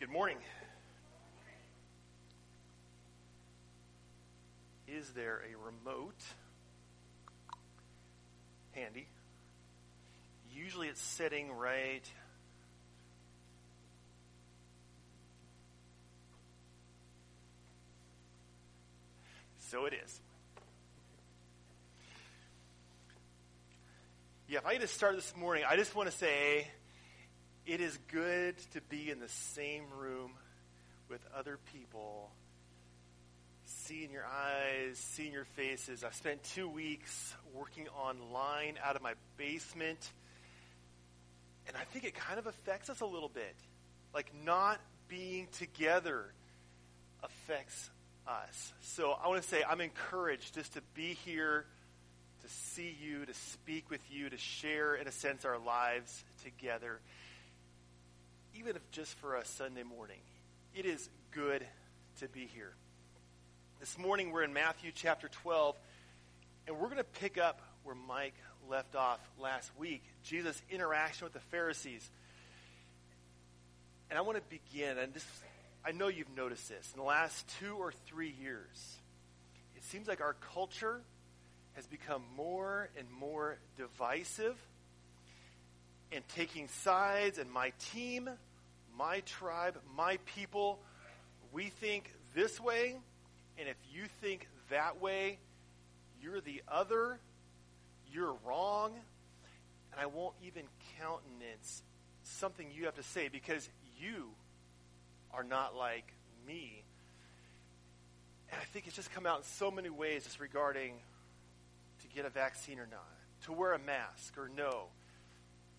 Good morning. Is there a remote handy? Usually it's sitting right. So it is. Yeah, if I get to start this morning, I just want to say it is good to be in the same room with other people, seeing your eyes, seeing your faces. I've spent two weeks working online out of my basement, and I think it kind of affects us a little bit. Like not being together affects us. So I want to say I'm encouraged just to be here, to see you, to speak with you, to share, in a sense, our lives together even if just for a Sunday morning. It is good to be here. This morning we're in Matthew chapter 12, and we're going to pick up where Mike left off last week Jesus' interaction with the Pharisees. And I want to begin, and this, I know you've noticed this. In the last two or three years, it seems like our culture has become more and more divisive and taking sides, and my team my tribe, my people, we think this way, and if you think that way, you're the other, you're wrong, and I won't even countenance something you have to say because you are not like me. And I think it's just come out in so many ways just regarding to get a vaccine or not, to wear a mask or no,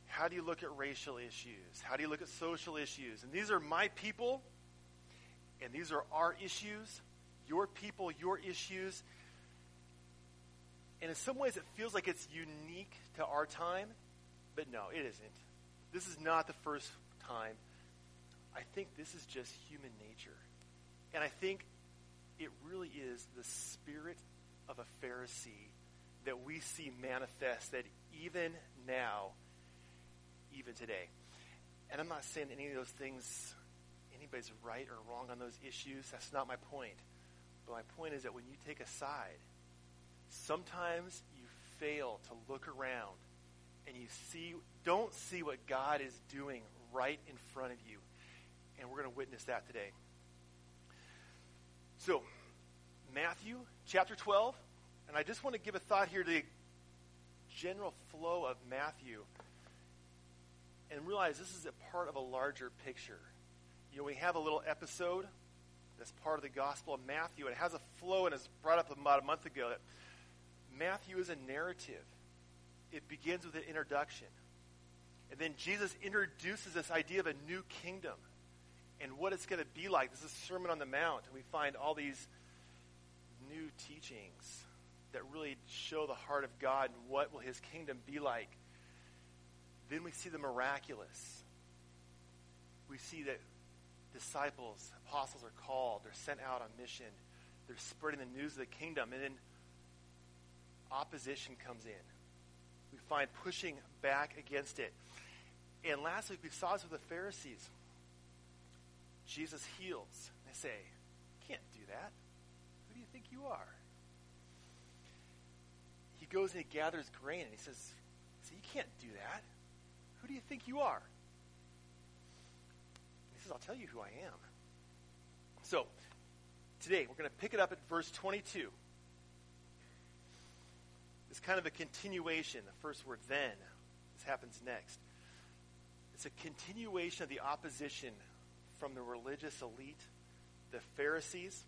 how do you look at racial issues? How do you look at social issues? And these are my people, and these are our issues, your people, your issues. And in some ways, it feels like it's unique to our time, but no, it isn't. This is not the first time. I think this is just human nature. And I think it really is the spirit of a Pharisee that we see manifest that even now, even today. And I'm not saying any of those things, anybody's right or wrong on those issues. That's not my point. But my point is that when you take a side, sometimes you fail to look around and you see don't see what God is doing right in front of you. And we're going to witness that today. So, Matthew chapter 12, and I just want to give a thought here to the general flow of Matthew and realize this is a part of a larger picture. You know, we have a little episode that's part of the Gospel of Matthew. It has a flow, and it's brought up about a month ago that Matthew is a narrative. It begins with an introduction. And then Jesus introduces this idea of a new kingdom and what it's going to be like. This is a Sermon on the Mount. And we find all these new teachings that really show the heart of God and what will his kingdom be like. Then we see the miraculous. We see that disciples, apostles are called. They're sent out on mission. They're spreading the news of the kingdom. And then opposition comes in. We find pushing back against it. And last week we saw this with the Pharisees. Jesus heals. They say, can't do that. Who do you think you are? He goes and he gathers grain and he says, See, you can't do that. Who do you think you are? He says, I'll tell you who I am. So, today we're going to pick it up at verse 22. It's kind of a continuation. The first word, then. This happens next. It's a continuation of the opposition from the religious elite, the Pharisees.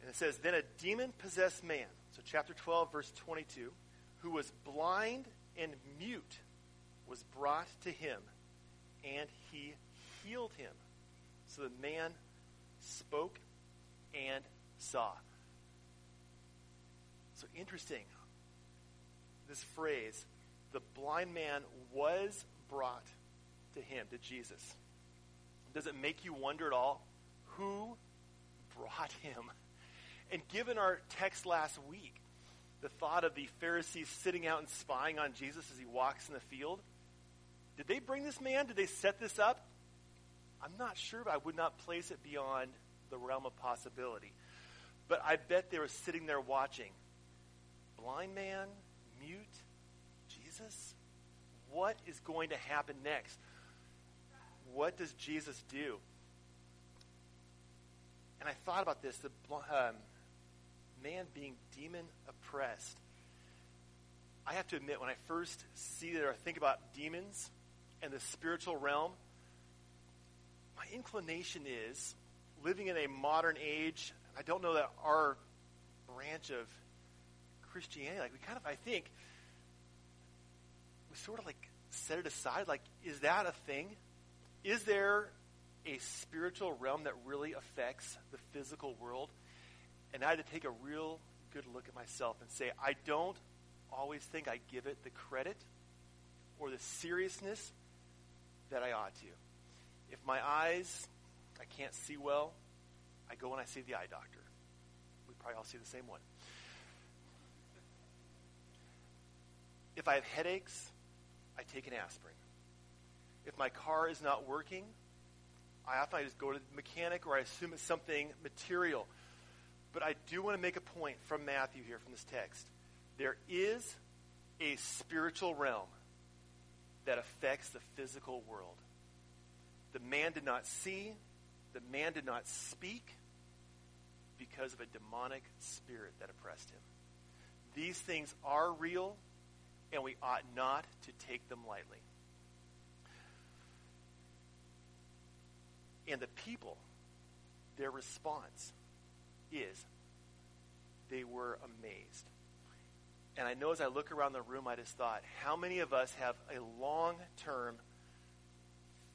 And it says, Then a demon possessed man, so chapter 12, verse 22, who was blind and mute was brought to him, and he healed him. So the man spoke and saw. So interesting. This phrase, the blind man was brought to him, to Jesus. Does it make you wonder at all who brought him? And given our text last week, the thought of the Pharisees sitting out and spying on Jesus as he walks in the field, did they bring this man? Did they set this up? I'm not sure, but I would not place it beyond the realm of possibility. But I bet they were sitting there watching. Blind man, mute, Jesus? What is going to happen next? What does Jesus do? And I thought about this the um, man being demon oppressed. I have to admit, when I first see or think about demons and the spiritual realm, my inclination is living in a modern age. I don't know that our branch of Christianity, like we kind of, I think, we sort of like set it aside. Like, is that a thing? Is there a spiritual realm that really affects the physical world? And I had to take a real good look at myself and say, I don't always think I give it the credit or the seriousness that I ought to. If my eyes, I can't see well, I go and I see the eye doctor. We probably all see the same one. If I have headaches, I take an aspirin. If my car is not working, I often I just go to the mechanic or I assume it's something material. But I do want to make a point from Matthew here, from this text. There is a spiritual realm that affects the physical world. The man did not see, the man did not speak because of a demonic spirit that oppressed him. These things are real, and we ought not to take them lightly. And the people, their response is they were amazed. And I know as I look around the room, I just thought, how many of us have a long term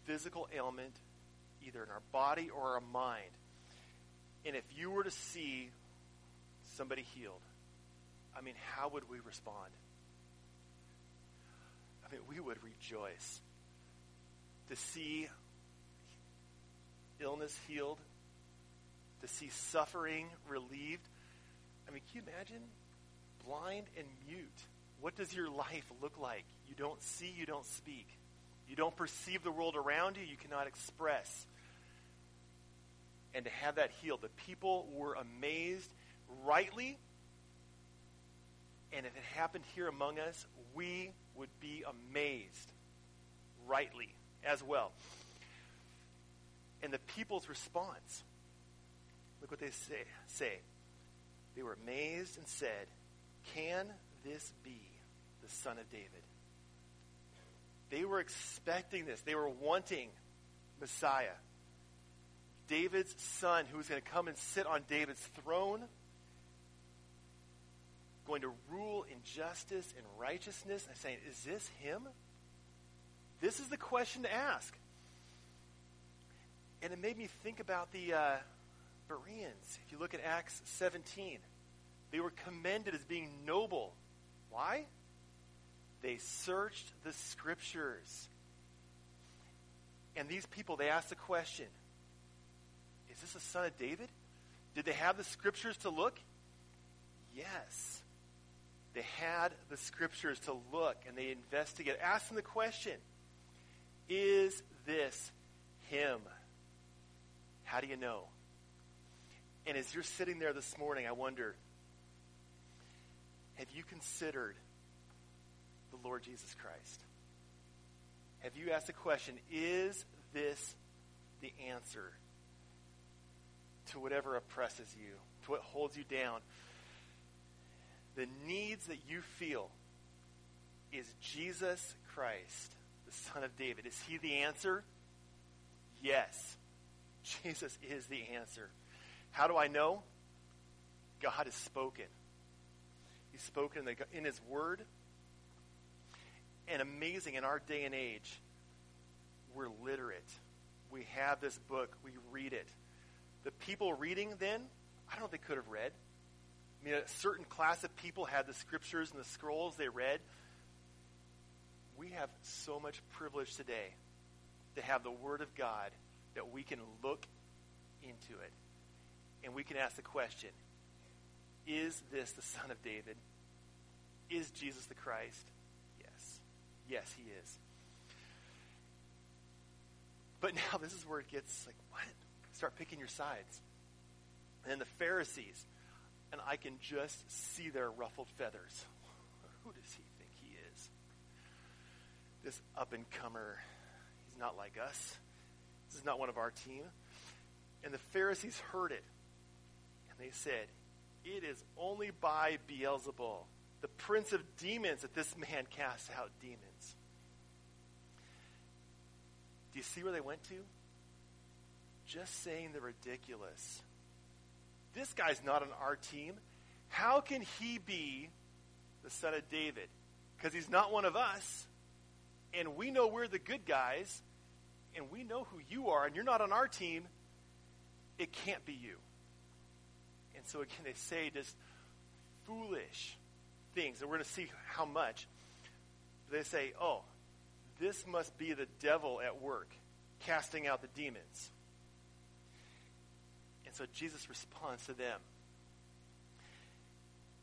physical ailment, either in our body or our mind? And if you were to see somebody healed, I mean, how would we respond? I mean, we would rejoice to see illness healed, to see suffering relieved. I mean, can you imagine? Blind and mute. What does your life look like? You don't see, you don't speak. You don't perceive the world around you, you cannot express. And to have that healed, the people were amazed rightly. And if it happened here among us, we would be amazed rightly as well. And the people's response look what they say, say. They were amazed and said, Can this be the Son of David? They were expecting this. They were wanting Messiah. David's son, who was going to come and sit on David's throne, going to rule in justice and righteousness. I'm saying, is this him? This is the question to ask. And it made me think about the uh, Bereans. If you look at Acts 17, they were commended as being noble. Why? They searched the scriptures. And these people, they asked the question Is this the son of David? Did they have the scriptures to look? Yes. They had the scriptures to look and they investigate. Ask them the question Is this him? How do you know? And as you're sitting there this morning, I wonder have you considered the Lord Jesus Christ? Have you asked the question is this the answer to whatever oppresses you, to what holds you down? The needs that you feel is Jesus Christ, the Son of David. Is he the answer? Yes. Jesus is the answer. How do I know? God has spoken. He's spoken in His Word. And amazing, in our day and age, we're literate. We have this book, we read it. The people reading then, I don't know if they could have read. I mean, a certain class of people had the scriptures and the scrolls they read. We have so much privilege today to have the Word of God that we can look into it and we can ask the question Is this the Son of David? Is Jesus the Christ? Yes. Yes, he is. But now this is where it gets like, what? Start picking your sides. And the Pharisees, and I can just see their ruffled feathers. Who does he think he is? This up and comer. He's not like us. This is not one of our team. And the Pharisees heard it. And they said, It is only by Beelzebul, the prince of demons, that this man casts out demons. Do you see where they went to? Just saying the ridiculous. This guy's not on our team. How can he be the son of David? Because he's not one of us. And we know we're the good guys. And we know who you are. And you're not on our team. It can't be you. And so again, they say just foolish things. And we're going to see how much. They say, oh, this must be the devil at work, casting out the demons. And so Jesus responds to them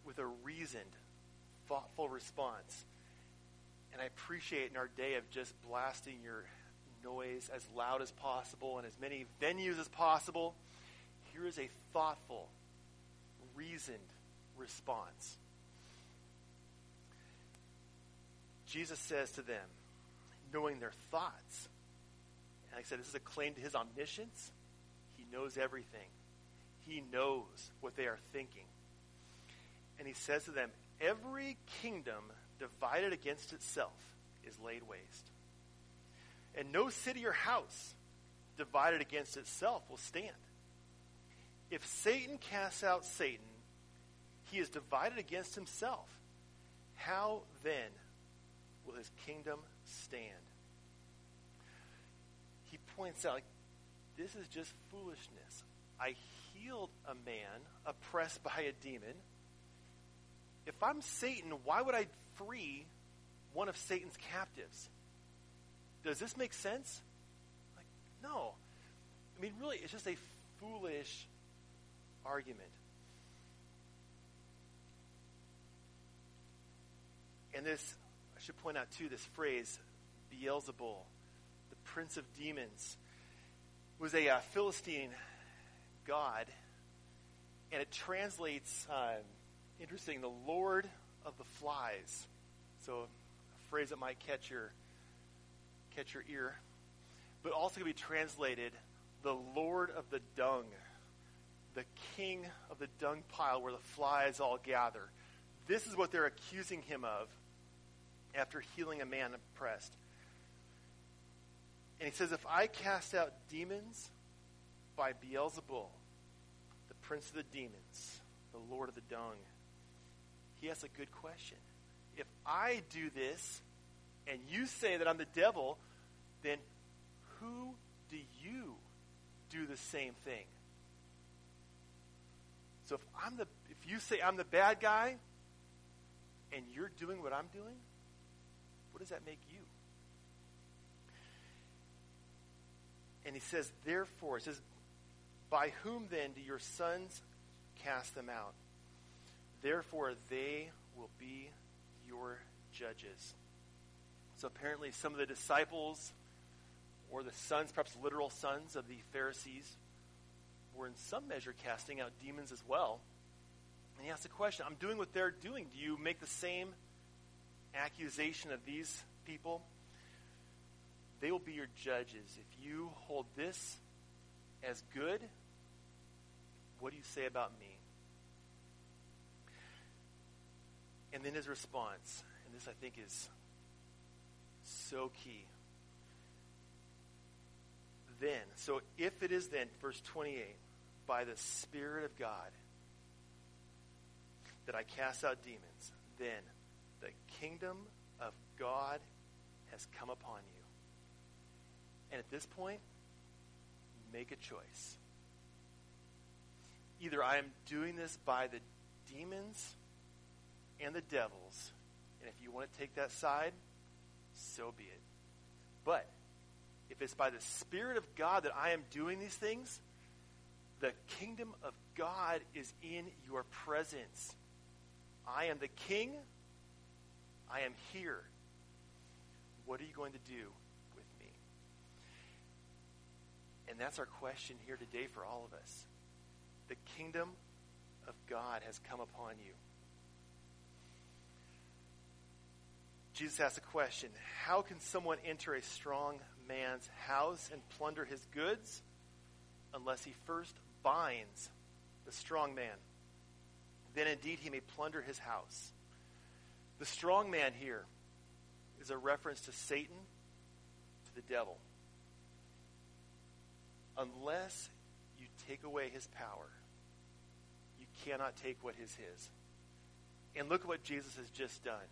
with a reasoned, thoughtful response. And I appreciate in our day of just blasting your noise as loud as possible in as many venues as possible, here is a thoughtful, reasoned response. Jesus says to them, knowing their thoughts. And like I said, this is a claim to his omniscience. He knows everything. He knows what they are thinking. And he says to them, Every kingdom divided against itself is laid waste. And no city or house divided against itself will stand. If Satan casts out Satan, he is divided against himself. How then will his kingdom stand. He points out, like, this is just foolishness. I healed a man oppressed by a demon. If I'm Satan, why would I free one of Satan's captives? Does this make sense? Like, no. I mean, really, it's just a foolish argument. And this should point out, too, this phrase, Beelzebul, the prince of demons, was a uh, Philistine god, and it translates, uh, interesting, the Lord of the flies. So a phrase that might catch your catch your ear, but also can be translated the Lord of the dung, the king of the dung pile where the flies all gather. This is what they're accusing him of after healing a man oppressed. And he says, If I cast out demons by Beelzebul, the prince of the demons, the lord of the dung, he asks a good question. If I do this and you say that I'm the devil, then who do you do the same thing? So if I'm the if you say I'm the bad guy and you're doing what I'm doing, what does that make you? And he says, therefore, he says, by whom then do your sons cast them out? Therefore, they will be your judges. So apparently, some of the disciples, or the sons, perhaps literal sons of the Pharisees, were in some measure casting out demons as well. And he asks the question I'm doing what they're doing. Do you make the same accusation of these people, they will be your judges. If you hold this as good, what do you say about me? And then his response, and this I think is so key. Then, so if it is then, verse 28, by the Spirit of God that I cast out demons, then the kingdom of God has come upon you. And at this point, make a choice. Either I am doing this by the demons and the devils, and if you want to take that side, so be it. But if it's by the Spirit of God that I am doing these things, the kingdom of God is in your presence. I am the king I am here. What are you going to do with me? And that's our question here today for all of us. The kingdom of God has come upon you. Jesus asked a question How can someone enter a strong man's house and plunder his goods unless he first binds the strong man? Then indeed he may plunder his house. The strong man here is a reference to Satan, to the devil. Unless you take away his power, you cannot take what is his. And look at what Jesus has just done.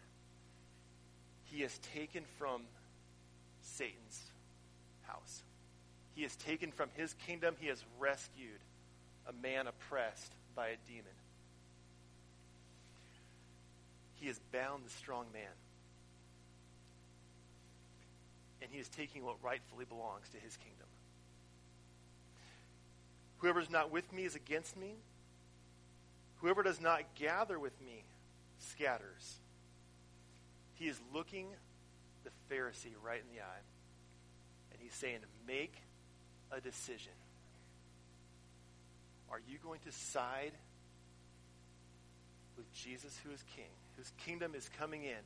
He has taken from Satan's house. He has taken from his kingdom, he has rescued a man oppressed by a demon. He has bound the strong man. And he is taking what rightfully belongs to his kingdom. Whoever is not with me is against me. Whoever does not gather with me scatters. He is looking the Pharisee right in the eye. And he's saying, Make a decision. Are you going to side with Jesus, who is king, whose kingdom is coming in?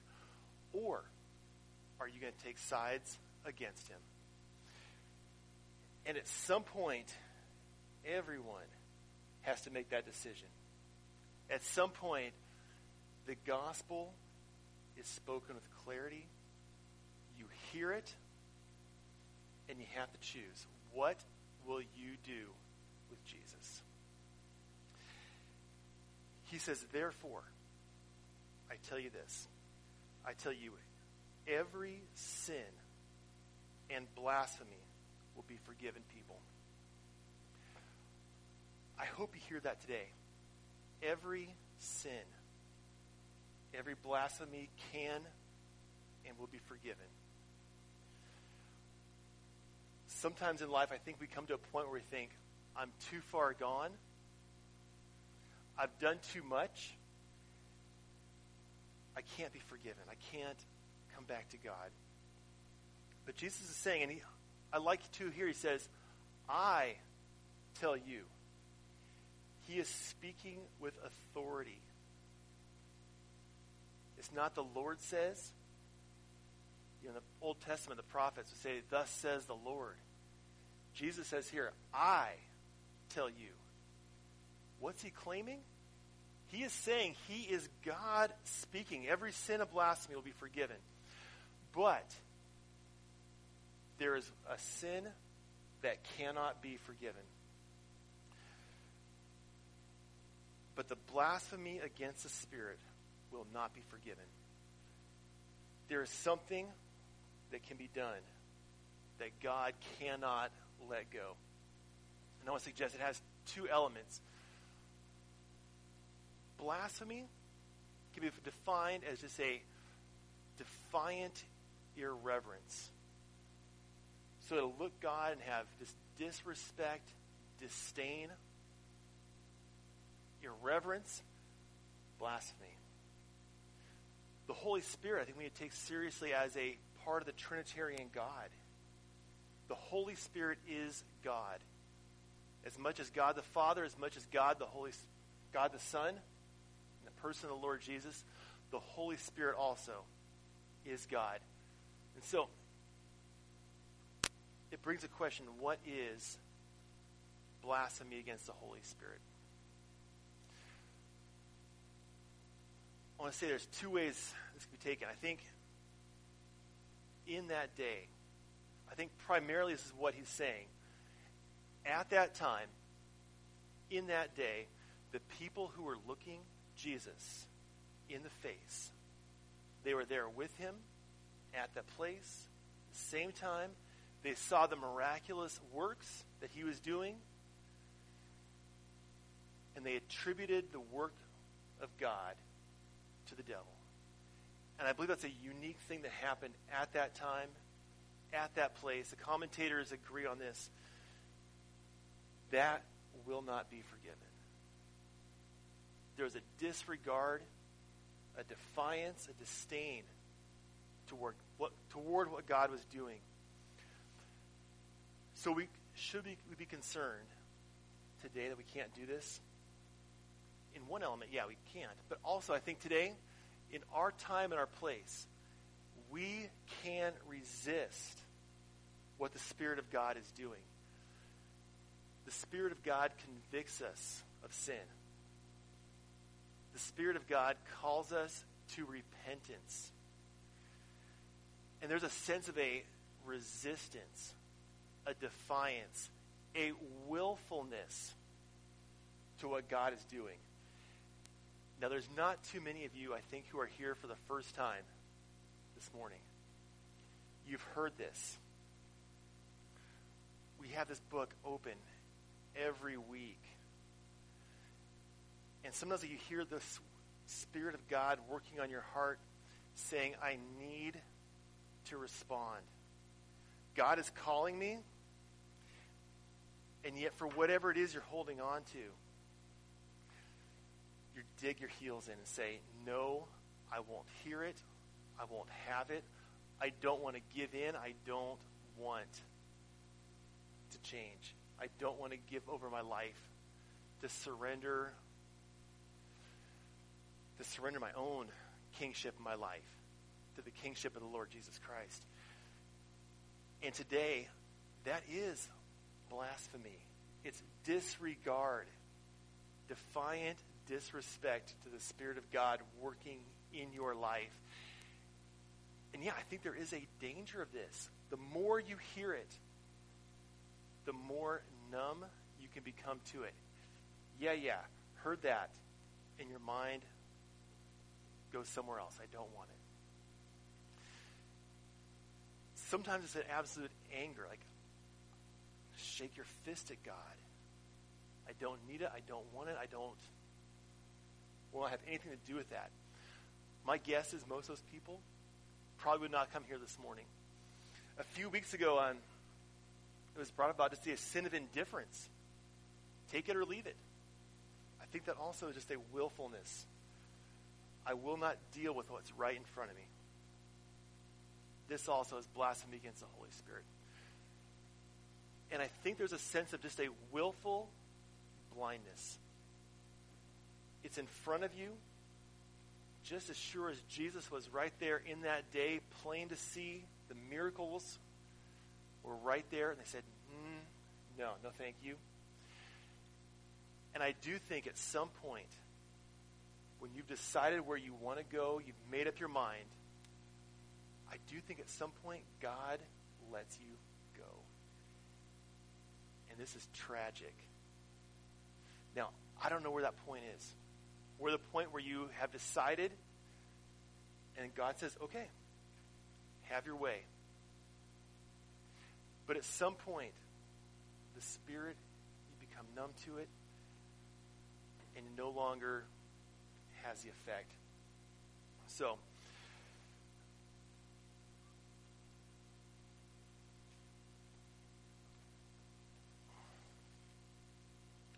Or are you going to take sides against him? And at some point, everyone has to make that decision. At some point, the gospel is spoken with clarity. You hear it, and you have to choose. What will you do with Jesus? He says, Therefore, I tell you this. I tell you, every sin and blasphemy will be forgiven people. I hope you hear that today. Every sin, every blasphemy can and will be forgiven. Sometimes in life, I think we come to a point where we think, I'm too far gone. I've done too much. I can't be forgiven. I can't come back to God. But Jesus is saying, and he, I like to hear, he says, I tell you. He is speaking with authority. It's not the Lord says. You know, in the Old Testament, the prophets would say, Thus says the Lord. Jesus says here, I tell you. What's he claiming? He is saying he is God speaking. Every sin of blasphemy will be forgiven. But there is a sin that cannot be forgiven. But the blasphemy against the Spirit will not be forgiven. There is something that can be done that God cannot let go. And I want to suggest it has two elements. Blasphemy can be defined as just a defiant irreverence. So to look God and have this disrespect, disdain, irreverence, blasphemy. The Holy Spirit, I think we need to take seriously as a part of the Trinitarian God. The Holy Spirit is God. As much as God the Father, as much as God the Holy God the Son, person of the Lord Jesus, the Holy Spirit also is God. And so it brings a question, what is blasphemy against the Holy Spirit? I want to say there's two ways this can be taken. I think in that day, I think primarily this is what he's saying. At that time, in that day, the people who were looking Jesus in the face, they were there with him at that place, the same time. They saw the miraculous works that he was doing, and they attributed the work of God to the devil. And I believe that's a unique thing that happened at that time, at that place. The commentators agree on this. That will not be forgiven. There was a disregard, a defiance, a disdain toward what, toward what God was doing. So we should we, we be concerned today that we can't do this? In one element, yeah, we can't. But also, I think today, in our time and our place, we can resist what the Spirit of God is doing. The Spirit of God convicts us of sin. The Spirit of God calls us to repentance. And there's a sense of a resistance, a defiance, a willfulness to what God is doing. Now, there's not too many of you, I think, who are here for the first time this morning. You've heard this. We have this book open every week. And sometimes you hear the Spirit of God working on your heart saying, I need to respond. God is calling me, and yet for whatever it is you're holding on to, you dig your heels in and say, No, I won't hear it. I won't have it. I don't want to give in. I don't want to change. I don't want to give over my life to surrender to surrender my own kingship in my life to the kingship of the Lord Jesus Christ. And today, that is blasphemy. It's disregard, defiant disrespect to the Spirit of God working in your life. And yeah, I think there is a danger of this. The more you hear it, the more numb you can become to it. Yeah, yeah, heard that. And your mind goes somewhere else. I don't want it. Sometimes it's an absolute anger, like shake your fist at God. I don't need it. I don't want it. I don't want to have anything to do with that. My guess is most of those people probably would not come here this morning. A few weeks ago, on it was brought about to see a sin of indifference. Take it or leave it. I think that also is just a willfulness. I will not deal with what's right in front of me. This also is blasphemy against the Holy Spirit. And I think there's a sense of just a willful blindness. It's in front of you, just as sure as Jesus was right there in that day, plain to see. The miracles were right there, and they said, mm, No, no, thank you. And I do think at some point, when you've decided where you want to go, you've made up your mind, I do think at some point God lets you go. And this is tragic. Now, I don't know where that point is. Where the point where you have decided and God says, okay, have your way. But at some point, the Spirit, you become numb to it, and it no longer has the effect. So,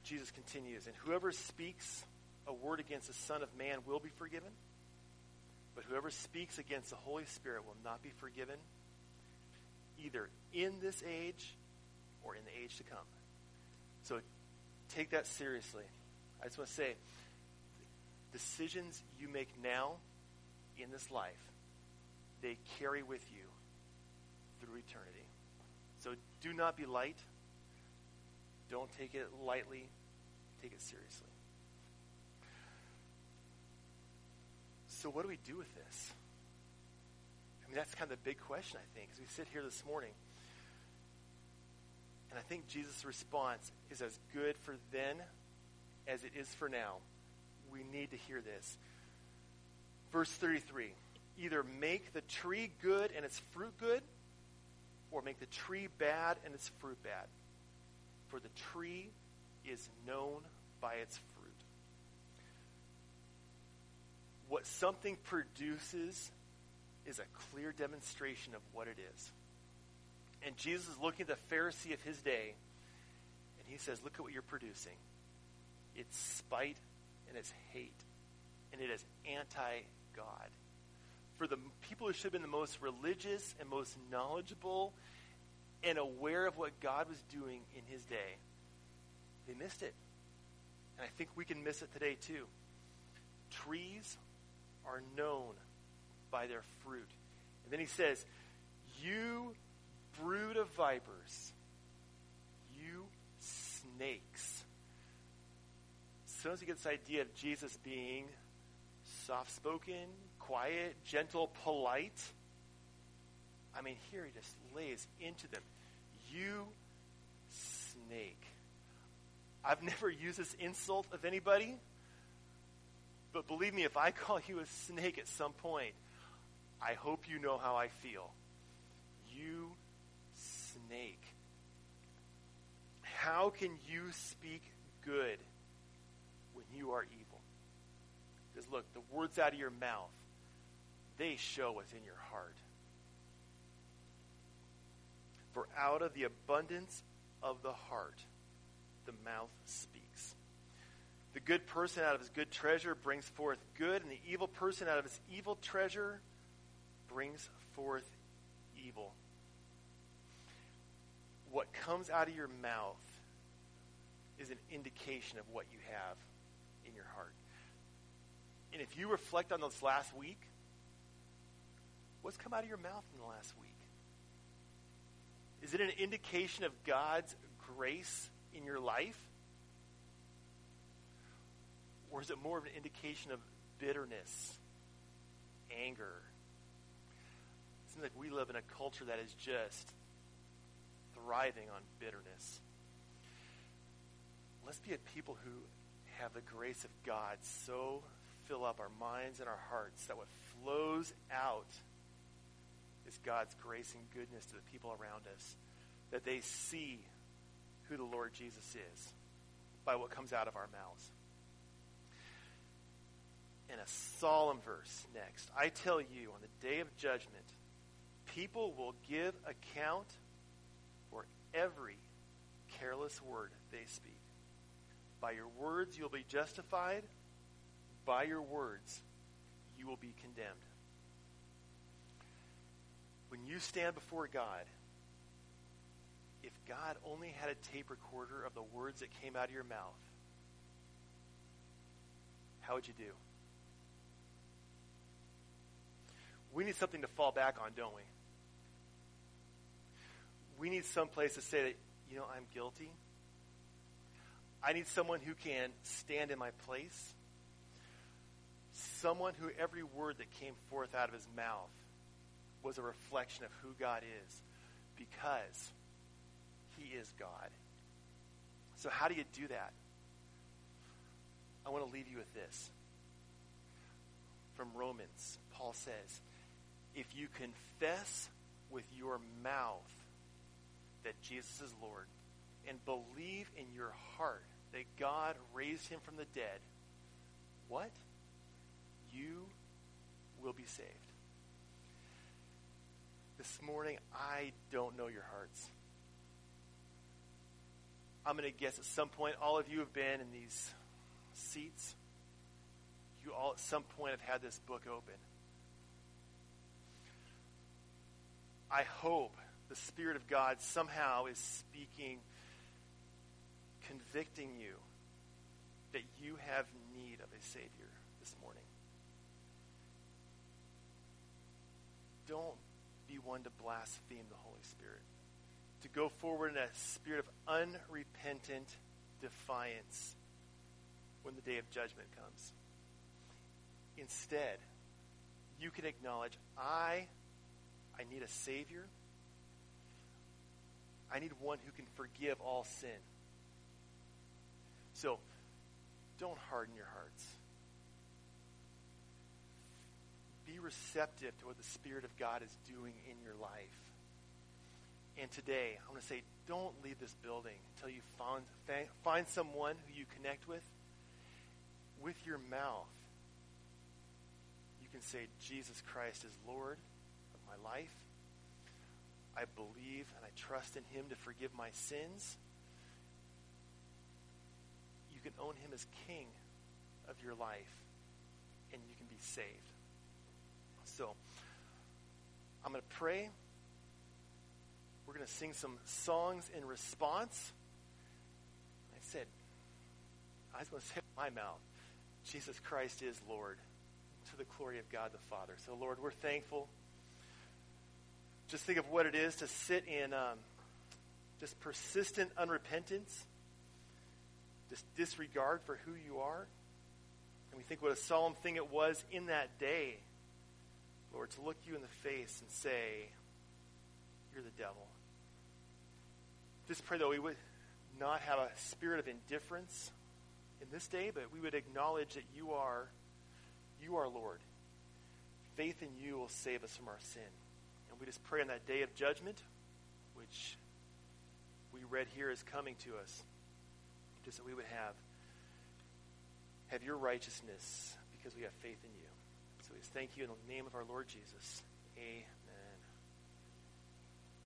Jesus continues, and whoever speaks a word against the Son of Man will be forgiven, but whoever speaks against the Holy Spirit will not be forgiven, either in this age or in the age to come. So take that seriously. I just want to say decisions you make now in this life, they carry with you through eternity. So do not be light. Don't take it lightly. Take it seriously. So, what do we do with this? I mean, that's kind of the big question, I think, as we sit here this morning. And I think Jesus' response is as good for then as it is for now. We need to hear this. Verse 33 either make the tree good and its fruit good, or make the tree bad and its fruit bad. For the tree is known by its fruit. What something produces is a clear demonstration of what it is. And Jesus is looking at the Pharisee of his day, and he says, Look at what you're producing. It's spite and it's hate, and it is anti God. For the people who should have been the most religious and most knowledgeable and aware of what God was doing in his day, they missed it. And I think we can miss it today too. Trees are known by their fruit. And then he says, You brood of vipers, you snakes. Sometimes you get this idea of Jesus being soft spoken, quiet, gentle, polite. I mean, here he just lays into them. You snake. I've never used this insult of anybody, but believe me, if I call you a snake at some point, I hope you know how I feel. You snake. How can you speak good when you are evil? Because look, the words out of your mouth, they show what's in your heart. For out of the abundance of the heart, the mouth speaks. The good person out of his good treasure brings forth good, and the evil person out of his evil treasure brings forth evil. What comes out of your mouth is an indication of what you have in your heart. And if you reflect on this last week, what's come out of your mouth in the last week? Is it an indication of God's grace in your life? Or is it more of an indication of bitterness, anger? It seems like we live in a culture that is just thriving on bitterness. Let's be a people who have the grace of God so fill up our minds and our hearts that what flows out is God's grace and goodness to the people around us, that they see who the Lord Jesus is by what comes out of our mouths. In a solemn verse next, I tell you, on the day of judgment, people will give account for every careless word they speak. By your words you'll be justified, by your words you will be condemned. When you stand before God, if God only had a tape recorder of the words that came out of your mouth, how would you do? We need something to fall back on, don't we? We need some place to say that, you know, I'm guilty. I need someone who can stand in my place. Someone who every word that came forth out of his mouth was a reflection of who God is because he is God. So, how do you do that? I want to leave you with this. From Romans, Paul says, If you confess with your mouth that Jesus is Lord and believe in your heart that God raised him from the dead, what? You will be saved. This morning, I don't know your hearts. I'm going to guess at some point, all of you have been in these seats. You all, at some point, have had this book open. I hope the Spirit of God somehow is speaking, convicting you that you have need of a Savior this morning. Don't be one to blaspheme the Holy Spirit to go forward in a spirit of unrepentant defiance when the day of judgment comes. Instead, you can acknowledge, I, I need a Savior. I need one who can forgive all sin. So, don't harden your hearts. Be receptive to what the Spirit of God is doing in your life. And today, I want to say, don't leave this building until you find, find someone who you connect with. With your mouth, you can say, Jesus Christ is Lord of my life. I believe and I trust in him to forgive my sins. You can own him as king of your life, and you can be saved. So, I'm going to pray. we're going to sing some songs in response. I said, I was going to say my mouth, Jesus Christ is Lord, to the glory of God the Father. So, Lord, we're thankful. Just think of what it is to sit in um, just persistent unrepentance, this disregard for who you are. And we think what a solemn thing it was in that day, Lord, to look you in the face and say, You're the devil. Just pray that we would not have a spirit of indifference in this day, but we would acknowledge that you are you are Lord. Faith in you will save us from our sin. And we just pray on that day of judgment, which we read here is coming to us, just that we would have have your righteousness because we have faith in you. So we thank you in the name of our Lord Jesus. Amen.